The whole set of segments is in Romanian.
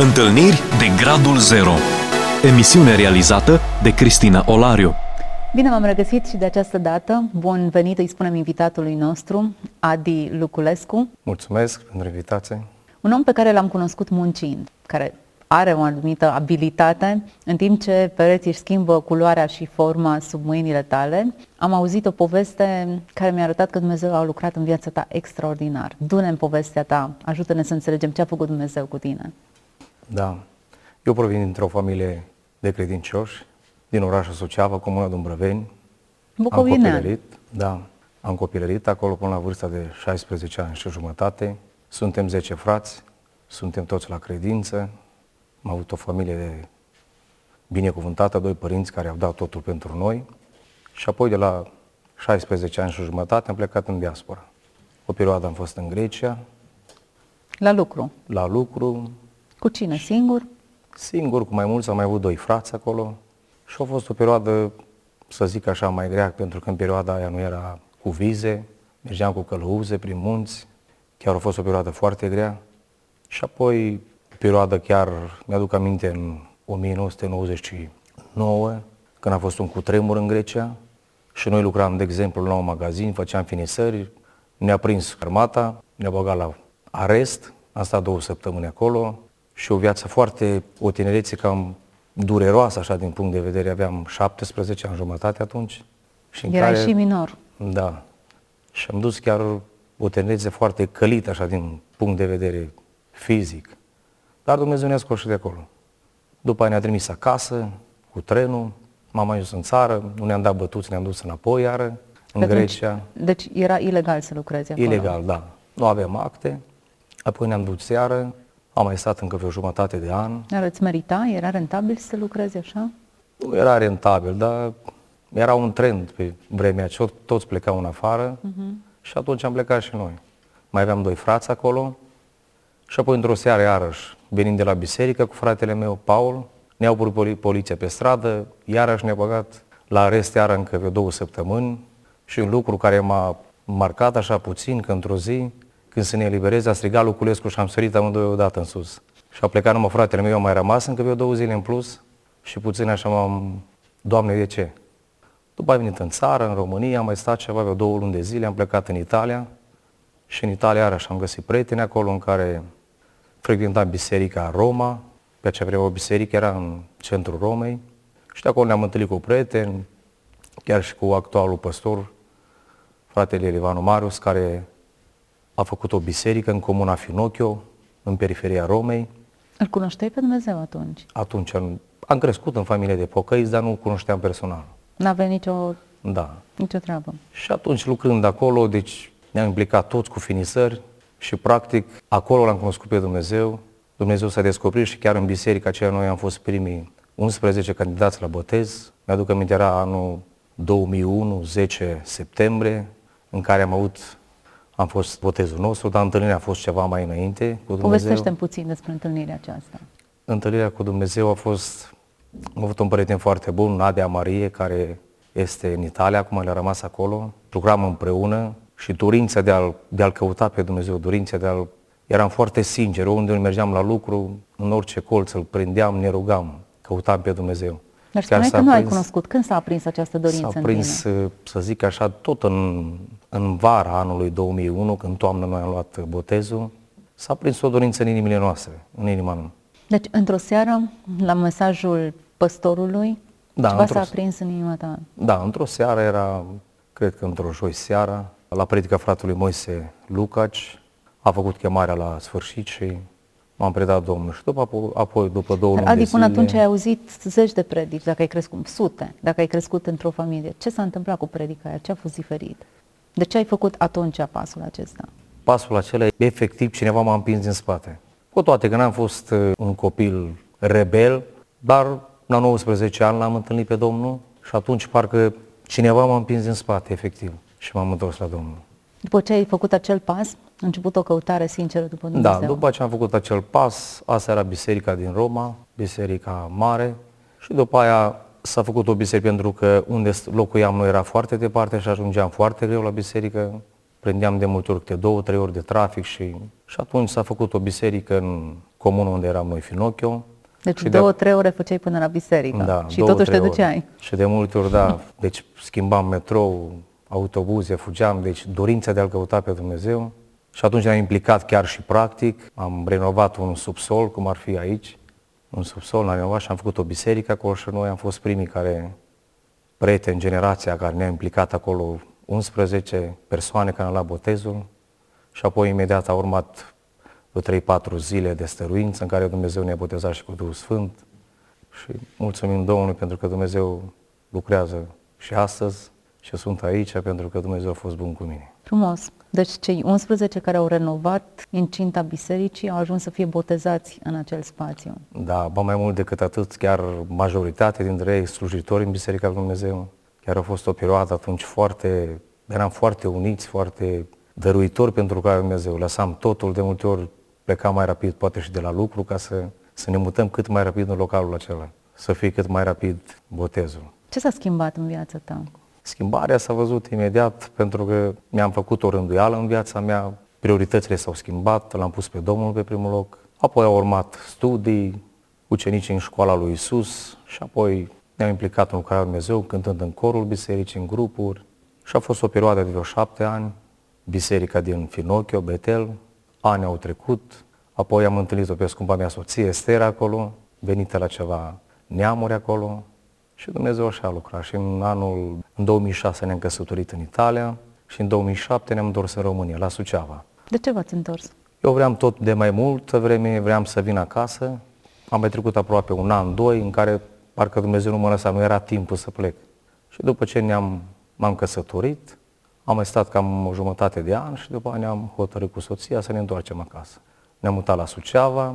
Întâlniri de Gradul Zero Emisiune realizată de Cristina Olariu Bine v-am regăsit și de această dată. Bun venit, îi spunem invitatului nostru, Adi Luculescu. Mulțumesc pentru invitație. Un om pe care l-am cunoscut muncind, care are o anumită abilitate, în timp ce pereții își schimbă culoarea și forma sub mâinile tale, am auzit o poveste care mi-a arătat că Dumnezeu a lucrat în viața ta extraordinar. Du-ne în povestea ta, ajută-ne să înțelegem ce a făcut Dumnezeu cu tine. Da. Eu provin dintr-o familie de credincioși, din orașul Suceava, comuna Dumbrăveni. Bucovinean. Am copilărit, da, am copilărit acolo până la vârsta de 16 ani și jumătate. Suntem 10 frați, suntem toți la credință. Am avut o familie de binecuvântată, doi părinți care au dat totul pentru noi. Și apoi de la 16 ani și jumătate am plecat în diaspora. O perioadă am fost în Grecia, La lucru. la lucru, Cu cine? Singur? singur, cu mai mulți, am mai avut doi frați acolo și a fost o perioadă, să zic așa, mai grea, pentru că în perioada aia nu era cu vize, mergeam cu călăuze prin munți, chiar a fost o perioadă foarte grea și apoi o perioadă chiar, mi-aduc aminte, în 1999, când a fost un cutremur în Grecia și noi lucram, de exemplu, la un magazin, făceam finisări, ne-a prins armata, ne-a băgat la arest, am stat două săptămâni acolo și o viață foarte, o tinerețe cam dureroasă așa din punct de vedere, aveam 17 ani jumătate atunci. Și în Erai care, și minor. Da. Și am dus chiar o tinerețe foarte călită așa din punct de vedere fizic. Dar Dumnezeu ne-a scos și de acolo. După aia ne-a trimis acasă cu trenul, m-am ajuns în țară, nu ne-am dat bătuți, ne-am dus înapoi iară, în Pe atunci- Grecia. Deci era ilegal să lucrezi acolo. Ilegal, da. Nu aveam acte. Apoi ne-am dus iară, am mai stat încă vreo jumătate de an. Dar îți merita? Era rentabil să lucrezi așa? Nu era rentabil, dar era un trend pe vremea aceea, toți plecau în afară uh-huh. și atunci am plecat și noi. Mai aveam doi frați acolo și apoi într-o seară iarăși, venind de la biserică cu fratele meu, Paul, ne-au oprit poli- poliția pe stradă, iarăși ne-a băgat la arest iară încă vreo două săptămâni și un lucru care m-a marcat așa puțin, că într-o zi, când se ne elibereze, a strigat Luculescu și am sărit amândoi odată în sus. Și a plecat numai fratele meu, eu am mai rămas încă vreo două zile în plus și puțin așa m-am, Doamne, de ce? După am venit în țară, în România, am mai stat ceva, vreo două luni de zile, am plecat în Italia și în Italia iarăși am găsit prieteni acolo în care frecventam biserica Roma, pe acea vreme o biserică era în centrul Romei și de acolo ne-am întâlnit cu prieteni, chiar și cu actualul păstor, fratele Elivanu Marius, care a făcut o biserică în comuna Finocchio, în periferia Romei. Îl cunoșteai pe Dumnezeu atunci? Atunci am- am crescut în familie de pocăiți, dar nu cunoșteam personal. N-avea nicio, Da. nicio treabă. Și atunci lucrând acolo, deci ne-am implicat toți cu finisări și practic acolo l-am cunoscut pe Dumnezeu. Dumnezeu s-a descoperit și chiar în biserica aceea noi am fost primii 11 candidați la botez. Mi-aduc aminte, era anul 2001, 10 septembrie, în care am avut, am fost botezul nostru, dar întâlnirea a fost ceva mai înainte cu Dumnezeu. Povestește-mi puțin despre întâlnirea aceasta. Întâlnirea cu Dumnezeu a fost, am avut un prieten foarte bun, Nadia Marie, care este în Italia, acum le-a rămas acolo. Lucram împreună și dorința de a-L, de a căuta pe Dumnezeu, dorința de a-L... Eram foarte sinceri, unde mergeam la lucru, în orice colț îl prindeam, ne rugam, căutam pe Dumnezeu. Dar Chiar spuneai s-a că nu ai prins- cunoscut. Când s-a aprins această dorință S-a în prins, tine? să zic așa, tot în, în vara anului 2001, când toamnă noi am luat botezul, s-a prins o dorință în inimile noastre, în inima noastră. Deci, într-o seară, la mesajul păstorului, Da, ceva într-o s-a se- aprins în inima ta. Da, într-o seară era, cred că într-o joi seara, la predica fratelui Moise Lucaci, a făcut chemarea la sfârșit și m-am predat Domnul. Și după, apo- apoi, după două Dar, luni de Adi, până zile, atunci ai auzit zeci de predici, dacă ai crescut, sute, dacă ai crescut într-o familie. Ce s-a întâmplat cu predica aia? Ce a fost diferit? De ce ai făcut atunci pasul acesta? pasul acela, efectiv, cineva m-a împins din spate. Cu toate că n-am fost uh, un copil rebel, dar la 19 ani l-am întâlnit pe Domnul și atunci parcă cineva m-a împins din spate, efectiv, și m-am întors la Domnul. După ce ai făcut acel pas, a început o căutare sinceră după Dumnezeu. Da, după ce am făcut acel pas, asta era biserica din Roma, biserica mare și după aia s-a făcut o biserică pentru că unde locuiam noi era foarte departe și ajungeam foarte greu la biserică. Prindeam de multe ori câte două, trei ori de trafic și, și atunci s-a făcut o biserică în comună unde eram noi, Finocchio. Deci Și două, de- trei ore făceai până la biserică Da, și două, totuși te trei ore. duceai. Și de multe ori, da, deci schimbam metrou, autobuze, fugeam, deci dorința de a-L căuta pe Dumnezeu. Și atunci ne-am implicat chiar și practic, am renovat un subsol, cum ar fi aici, un subsol, l-am renovat și am făcut o biserică acolo și noi am fost primii care, prieteni, generația care ne-a implicat acolo, 11 persoane care au luat botezul și apoi imediat a urmat vreo 3-4 zile de stăruință în care Dumnezeu ne-a botezat și cu Duhul Sfânt. Și mulțumim Domnului pentru că Dumnezeu lucrează și astăzi și sunt aici pentru că Dumnezeu a fost bun cu mine. Frumos. Deci cei 11 care au renovat incinta bisericii au ajuns să fie botezați în acel spațiu. Da, ba mai mult decât atât, chiar majoritatea dintre ei slujitori în Biserica lui Dumnezeu. Chiar a fost o perioadă atunci foarte, eram foarte uniți, foarte dăruitori pentru ca Dumnezeu. Lăsam totul, de multe ori plecam mai rapid, poate și de la lucru, ca să, să ne mutăm cât mai rapid în localul acela. Să fie cât mai rapid botezul. Ce s-a schimbat în viața ta? Schimbarea s-a văzut imediat pentru că mi-am făcut o rânduială în viața mea, prioritățile s-au schimbat, l-am pus pe Domnul pe primul loc, apoi au urmat studii, ucenici în școala lui Isus și apoi ne-am implicat în lucrarea lui Dumnezeu, cântând în corul bisericii, în grupuri. Și a fost o perioadă de vreo șapte ani, biserica din Finocchio, Betel, ani au trecut, apoi am întâlnit-o pe scumpa mea soție, Estera, acolo, venită la ceva neamuri acolo, și Dumnezeu așa a lucrat. Și în anul, în 2006 ne-am căsătorit în Italia și în 2007 ne-am întors în România, la Suceava. De ce v-ați întors? Eu vreau tot de mai multă vreme, vreau să vin acasă. Am mai trecut aproape un an, doi, în care parcă Dumnezeu nu mă lăsa, nu era timpul să plec. Și după ce ne-am, m-am căsătorit, am mai stat cam o jumătate de an și după aia ne-am hotărât cu soția să ne întoarcem acasă. Ne-am mutat la Suceava,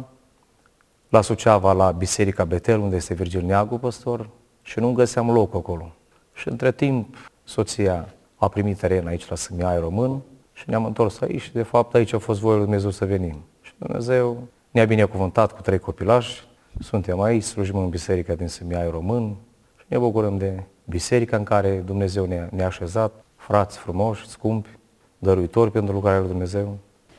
la Suceava, la Biserica Betel, unde este Virgil Neagu, păstor, și nu găseam loc acolo. Și între timp, soția a primit teren aici la Sâmiai Român și ne-am întors aici și de fapt aici a fost voia lui Dumnezeu să venim. Și Dumnezeu ne-a binecuvântat cu trei copilași, suntem aici, slujim în biserica din Sâmiai Român și ne bucurăm de biserica în care Dumnezeu ne-a, ne-a așezat, frați frumoși, scumpi, dăruitori pentru lucrarea lui Dumnezeu.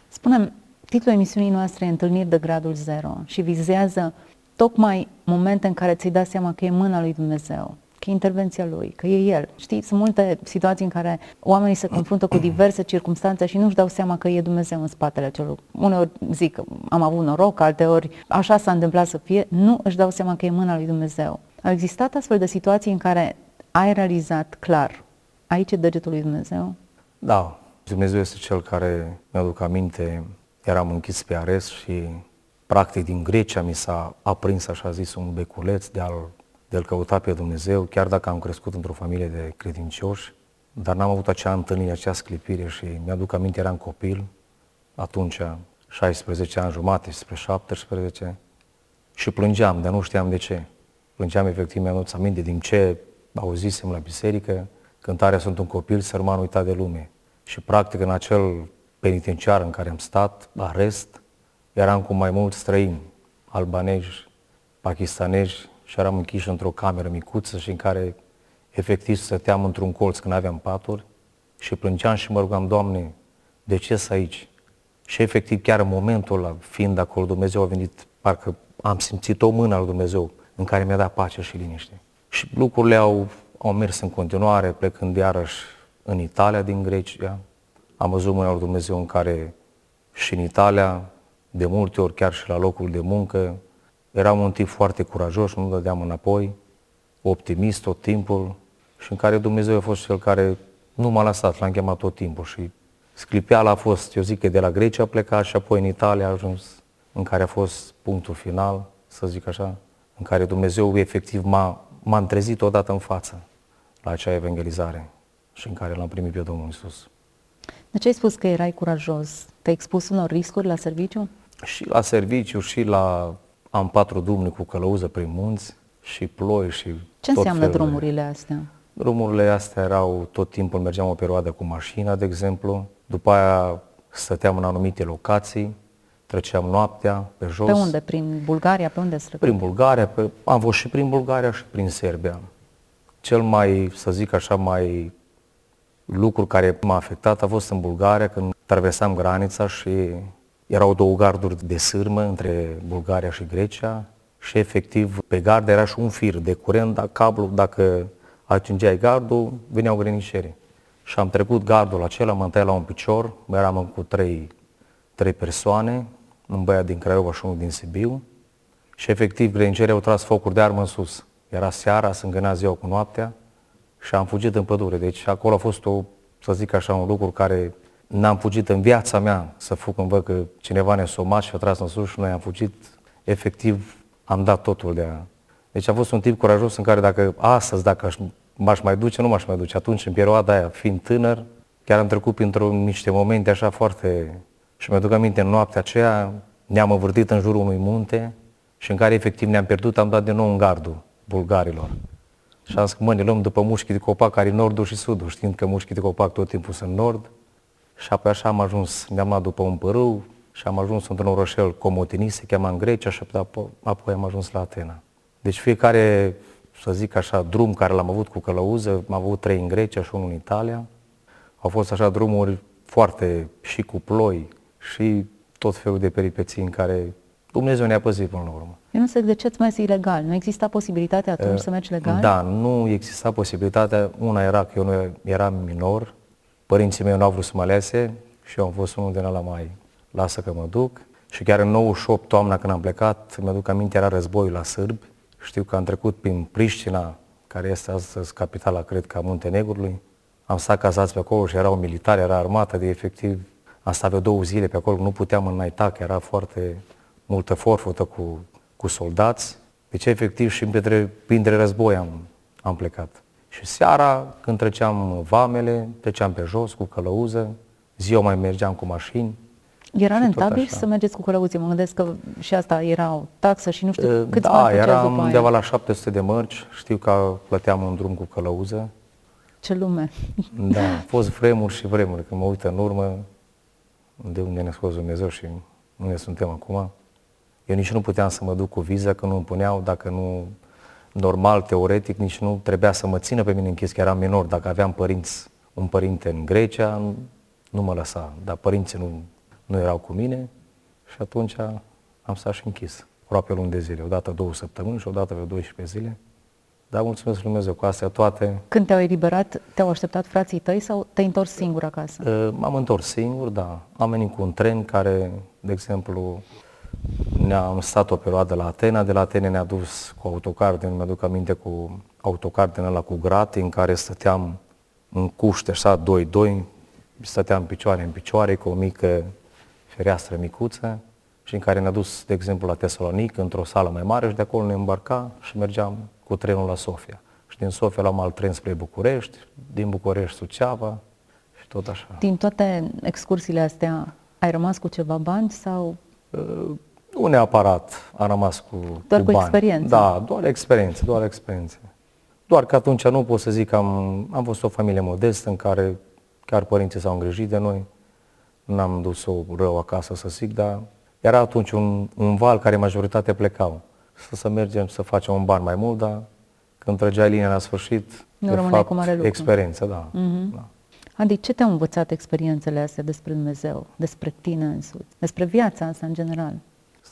Spunem, titlul emisiunii noastre e Întâlniri de gradul zero și vizează tocmai momente în care ți-ai dat seama că e mâna lui Dumnezeu, că e intervenția lui, că e el. Știi, sunt multe situații în care oamenii se confruntă cu diverse circunstanțe și nu-și dau seama că e Dumnezeu în spatele celor. Uneori zic, am avut noroc, alteori așa s-a întâmplat să fie, nu își dau seama că e mâna lui Dumnezeu. Au existat astfel de situații în care ai realizat clar, aici e degetul lui Dumnezeu? Da, Dumnezeu este Cel care mi-aduc aminte, eram închis pe arest și practic din Grecia mi s-a aprins, așa zis, un beculeț de a-L, de a-L căuta pe Dumnezeu, chiar dacă am crescut într-o familie de credincioși, dar n-am avut acea întâlnire, acea sclipire și mi-aduc aminte, eram copil, atunci 16 ani jumate spre 17 și plângeam, dar nu știam de ce. Plângeam efectiv, mi-am adus aminte din ce auzisem la biserică, cântarea Sunt un copil, sărman uitat de lume. Și practic în acel penitenciar în care am stat, arest, eram cu mai mulți străini, albanezi, pakistanezi și eram închiși într-o cameră micuță și în care efectiv stăteam într-un colț când aveam paturi și plângeam și mă rugam, Doamne, de ce să aici? Și efectiv chiar în momentul ăla, fiind acolo, Dumnezeu a venit, parcă am simțit o mână al Dumnezeu în care mi-a dat pace și liniște. Și lucrurile au, au mers în continuare, plecând iarăși în Italia din Grecia. Am văzut mâna lui Dumnezeu în care și în Italia, de multe ori chiar și la locul de muncă, eram un tip foarte curajos, nu dădeam înapoi, optimist tot timpul și în care Dumnezeu a fost cel care nu m-a lăsat, l-am chemat tot timpul și sclipeala a fost, eu zic că de la Grecia a plecat și apoi în Italia a ajuns, în care a fost punctul final, să zic așa, în care Dumnezeu efectiv m-a, m-a întrezit odată în față la acea evangelizare și în care l-am primit pe Domnul Isus. De ce ai spus că erai curajos? Te-ai expus unor riscuri la serviciu? Și la serviciu, și la... Am patru dumne cu călăuză prin munți și ploi și Ce tot înseamnă felul de- drumurile astea? Drumurile astea erau, tot timpul mergeam o perioadă cu mașina, de exemplu, după aia stăteam în anumite locații, treceam noaptea pe jos. Pe unde? Prin Bulgaria? Pe unde să Prin Bulgaria, pe, am fost și prin Bulgaria și prin Serbia. Cel mai, să zic așa, mai lucru care m-a afectat a fost în Bulgaria când traversam granița și Erau două garduri de sârmă între Bulgaria și Grecia și efectiv pe gard era și un fir de curent, dar cablu, dacă atingeai gardul, veneau grăniceri. Și am trecut gardul acela, m-am tăiat la un picior, eram cu trei, trei persoane, un băiat din Craiova și unul din Sibiu. Și efectiv grănicerii au tras focuri de armă în sus. Era seara, se îngâna ziua cu noaptea și am fugit în pădure. Deci acolo a fost o, să zic așa, un lucru care n-am fugit în viața mea să fug când văd că cineva ne somat și a tras în sus și noi am fugit. Efectiv, am dat totul de a... Deci a fost un tip curajos în care dacă astăzi, dacă aș, m-aș mai duce, nu m-aș mai duce. Atunci, în perioada aia, fiind tânăr, chiar am trecut printr-o niște momente așa foarte... Și mi-aduc aminte, în noaptea aceea ne-am învârtit în jurul unui munte și în care efectiv ne-am pierdut, am dat din nou în gardul bulgarilor. Și am zis că, mă, ne luăm după mușchi de copac care e nordul și sudul, știind că mușchii de copac tot timpul sunt nord. Și apoi așa am ajuns, ne-am luat după un părâu și am ajuns într-un orășel Comotini, se cheamă în Grecia și apoi am ajuns la Atena. Deci fiecare, să zic așa, drum care l-am avut cu călăuză, am avut trei în Grecia și unul în Italia. Au fost așa drumuri foarte și cu ploi și tot felul de peripeții în care Dumnezeu ne-a păzit până la urmă. Eu nu înțeleg de ce îți mers ilegal. Nu exista posibilitatea atunci uh, să mergi legal? Da, nu exista posibilitatea. Una era că eu nu eram minor, părinții mei nu au vrut să mă lese și eu am fost unul din ăla mai lasă că mă duc. Și chiar în 98, toamna când am plecat, mi-aduc aminte, era războiul la sârbi. Știu că am trecut prin Priștina, care este astăzi capitala, cred că, a Muntenegrului. Am stat cazați pe acolo și erau militari, era armată de efectiv. Am stat două zile pe acolo, nu puteam înainta, că era foarte multă forfotă cu, cu soldați. Deci, efectiv, și printre, printre război am, am plecat. Și seara, când treceam vamele, treceam pe jos cu călăuză, ziua mai mergeam cu mașini. Era rentabil să mergeți cu călăuții? Mă gândesc că și asta era o taxă și nu știu câți Da, era undeva la 700 de mărci. Știu că plăteam un drum cu călăuză. Ce lume! Da, a fost vremuri și vremuri. Când mă uit în urmă, de unde ne-a scos Dumnezeu și unde suntem acum, eu nici nu puteam să mă duc cu viză, că nu îmi puneau, dacă nu, normal, teoretic, nici nu trebuia să mă țină pe mine închis, că eram minor. Dacă aveam părinți, un părinte în Grecia, nu mă lăsa, dar părinții nu, nu erau cu mine și atunci am stat și închis. Aproape luni de zile, odată două săptămâni și odată vreo 12 zile. Dar mulțumesc Lui Dumnezeu cu astea toate. Când te-au eliberat, te-au așteptat frații tăi sau te-ai întors singur acasă? Uh, m-am întors singur, da. Am venit cu un tren care, de exemplu, ne-am stat o perioadă la Atena, de la Atena ne-a dus cu autocar, nu mi-aduc aminte cu autocar din ăla cu grate, în care stăteam în cuște, așa, doi, doi, stăteam picioare în picioare cu o mică fereastră micuță și în care ne-a dus, de exemplu, la Tesalonic, într-o sală mai mare și de acolo ne îmbarca și mergeam cu trenul la Sofia. Și din Sofia luam alt tren spre București, din București Suceava și tot așa. Din toate excursiile astea, ai rămas cu ceva bani sau Uh, nu neapărat a rămas cu, doar cu, cu bani. experiență. Da, doar experiență, doar experiență. Doar că atunci nu pot să zic că am, am fost o familie modestă în care chiar părinții s-au îngrijit de noi. N-am dus-o rău acasă să zic, dar era atunci un, un val care majoritate plecau. Să, să mergem să facem un ban mai mult, dar când trăgeai linia la sfârșit, nu de fapt, cu mare lucru. experiență, da. Mm-hmm. da. Adi, ce te-au învățat experiențele astea despre Dumnezeu, despre tine însuți, despre viața asta în general?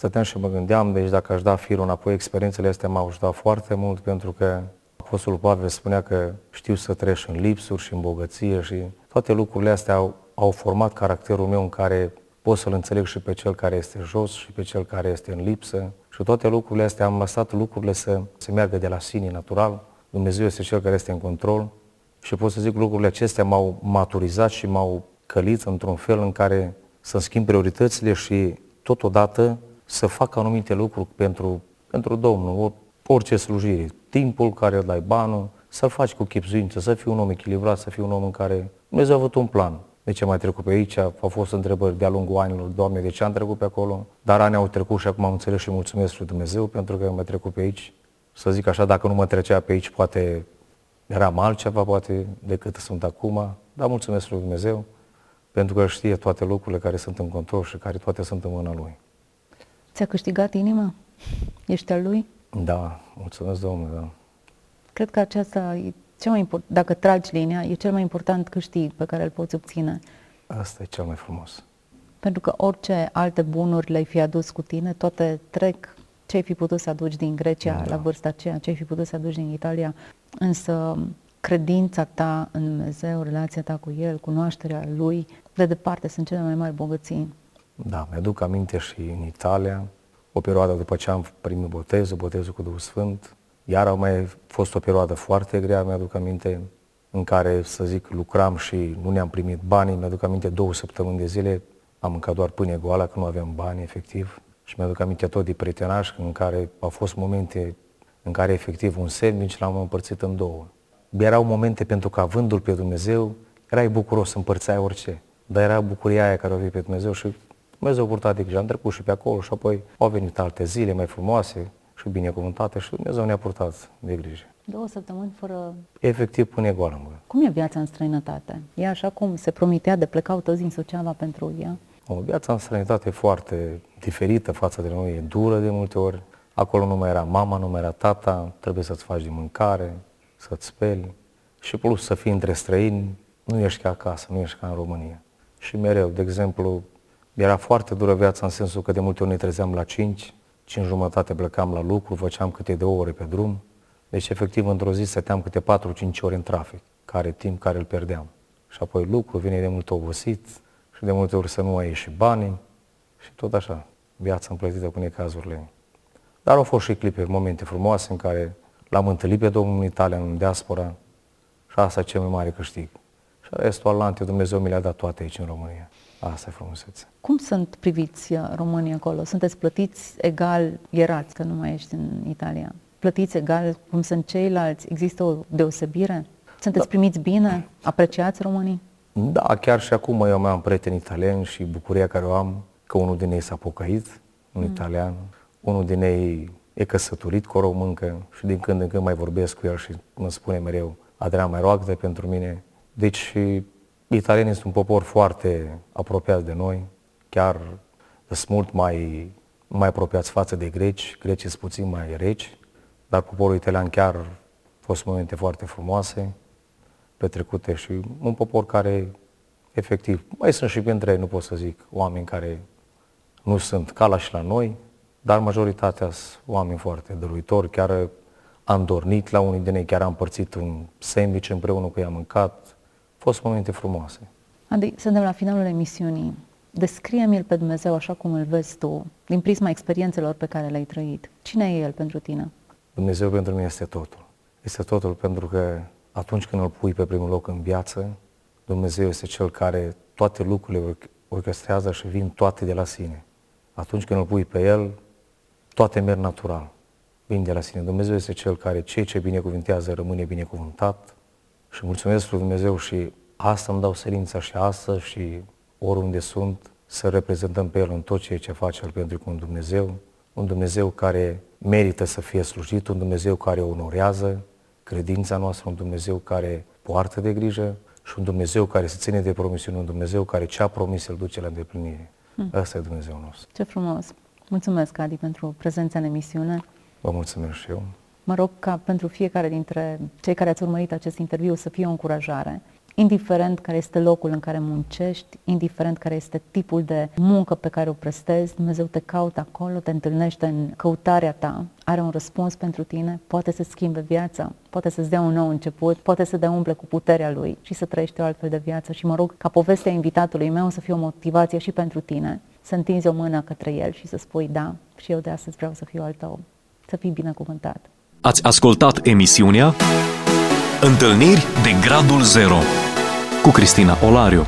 Stăteam și mă gândeam, deci dacă aș da firul înapoi, experiențele astea m-au ajutat foarte mult pentru că Apostolul Pavel spunea că știu să treci în lipsuri și în bogăție și toate lucrurile astea au, au format caracterul meu în care pot să-l înțeleg și pe cel care este jos și pe cel care este în lipsă. Și toate lucrurile astea am lăsat lucrurile să se meargă de la sine natural. Dumnezeu este cel care este în control și pot să zic lucrurile acestea m-au maturizat și m-au călit într-un fel în care să schimb prioritățile și totodată să fac anumite lucruri pentru, pentru Domnul, orice slujire, timpul care îl dai banul, să-l faci cu chipzuință, să fii un om echilibrat, să fii un om în care Dumnezeu a avut un plan. De ce mai trecut pe aici? Au fost întrebări de-a lungul anilor, Doamne, de ce am trecut pe acolo? Dar ani au trecut și acum am înțeles și mulțumesc lui Dumnezeu pentru că am trecut pe aici. Să zic așa, dacă nu mă trecea pe aici, poate eram altceva, poate, decât sunt acum. Dar mulțumesc lui Dumnezeu pentru că știe toate lucrurile care sunt în control și care toate sunt în mâna Lui. Ți-a câștigat inima? Ești al Lui? Da, mulțumesc Domnule, da. Cred că aceasta e cea mai important, dacă tragi linia, e cel mai important câștig pe care îl poți obține. Asta e cel mai frumos. Pentru că orice alte bunuri le-ai fi adus cu tine, toate trec ce ai fi putut să aduci din Grecia da. la vârsta aceea, ce ai fi putut să aduci din Italia, însă credința ta în Dumnezeu, relația ta cu El, cunoașterea Lui, de departe sunt cele mai mari bogății. Da, mi-aduc aminte și în Italia, o perioadă după ce am primit botezul, botezul cu Duhul Sfânt, iar a mai fost o perioadă foarte grea, mi-aduc aminte, în care, să zic, lucram și nu ne-am primit banii, mi-aduc aminte două săptămâni de zile, am mâncat doar pâine goală, că nu aveam bani, efectiv. Și mi-aduc aminte tot de prietenaș, în care au fost momente în care, efectiv, un sandwich l-am împărțit în două. Erau momente pentru că, avându-L pe Dumnezeu, erai bucuros, împărțeai orice. Dar era bucuria aia care o vii pe Dumnezeu și Dumnezeu a purtat de grijă. Am trecut și pe acolo și apoi au venit alte zile mai frumoase și binecuvântate și Dumnezeu ne-a purtat de grijă. Două săptămâni fără... Efectiv pune goală în Cum e viața în străinătate? E așa cum se promitea de plecau toți din Suceava pentru ea? O viața în străinătate e foarte diferită față de noi, e dură de multe ori. Acolo nu mai era mama, nu mai era tata, trebuie să-ți faci de mâncare, să-ți speli. Și plus să fii între străini, nu ești ca acasă, nu ești ca în România. Și mereu, de exemplu, era foarte dură viața în sensul că de multe ori ne trezeam la 5, 5 jumătate plecam la lucru, făceam câte de ore pe drum. Deci, efectiv, într-o zi stăteam câte 4-5 ore în trafic, care timp care îl pierdeam. Și apoi lucru, vine de mult obosit și de multe ori să nu ai și banii și tot așa, viața împlătită cu necazurile. Dar au fost și clipe, momente frumoase în care l-am întâlnit pe Domnul în Italia, în diaspora și asta e cel mai mare câștig. Și restul alante Dumnezeu mi le-a dat toate aici în România. Asta e frumusețe. Cum sunt priviți uh, românii acolo? Sunteți plătiți egal, erați că nu mai ești în Italia? Plătiți egal cum sunt ceilalți? Există o deosebire? Sunteți da. primiți bine? Apreciați românii? Da, chiar și acum eu mai am prieteni italieni și bucuria care o am că unul din ei s-a pocăit, un mm. italian, unul din ei e căsătorit cu o româncă și din când în când mai vorbesc cu el și mă spune mereu, Adrian, mai roagă pentru mine. Deci Italienii sunt un popor foarte apropiat de noi, chiar sunt mult mai, mai apropiați față de greci, grecii sunt puțin mai reci, dar poporul italian chiar a fost momente foarte frumoase, petrecute și un popor care, efectiv, mai sunt și printre ei, nu pot să zic, oameni care nu sunt ca la și la noi, dar majoritatea sunt oameni foarte dăruitori, chiar am dormit la unii din ei, chiar am împărțit un sandwich împreună cu ei, am mâncat, fost momente frumoase. Adi, suntem la finalul emisiunii. Descrie-mi-l pe Dumnezeu așa cum îl vezi tu, din prisma experiențelor pe care le-ai trăit. Cine e El pentru tine? Dumnezeu pentru mine este totul. Este totul pentru că atunci când îl pui pe primul loc în viață, Dumnezeu este Cel care toate lucrurile orchestrează și vin toate de la sine. Atunci când îl pui pe El, toate merg natural, vin de la sine. Dumnezeu este Cel care ceea ce binecuvintează rămâne binecuvântat, și mulțumesc lui Dumnezeu și asta îmi dau serința și asta și oriunde sunt, să reprezentăm pe El în tot ceea ce face El pentru că un Dumnezeu, un Dumnezeu care merită să fie slujit, un Dumnezeu care onorează credința noastră, un Dumnezeu care poartă de grijă și un Dumnezeu care se ține de promisiune, un Dumnezeu care ce a promis îl duce la îndeplinire. Hmm. Asta e Dumnezeu nostru. Ce frumos! Mulțumesc, Adi, pentru prezența în emisiune. Vă mulțumesc și eu. Mă rog ca pentru fiecare dintre cei care ați urmărit acest interviu să fie o încurajare, indiferent care este locul în care muncești, indiferent care este tipul de muncă pe care o prestezi, Dumnezeu te caută acolo, te întâlnește în căutarea ta, are un răspuns pentru tine, poate să schimbe viața, poate să-ți dea un nou început, poate să te umple cu puterea Lui și să trăiești o altfel de viață. Și mă rog ca povestea invitatului meu să fie o motivație și pentru tine, să întinzi o mână către El și să spui da, și eu de astăzi vreau să fiu al tău, să fii binecuvântat. Ați ascultat emisiunea Întâlniri de Gradul Zero cu Cristina Olariu.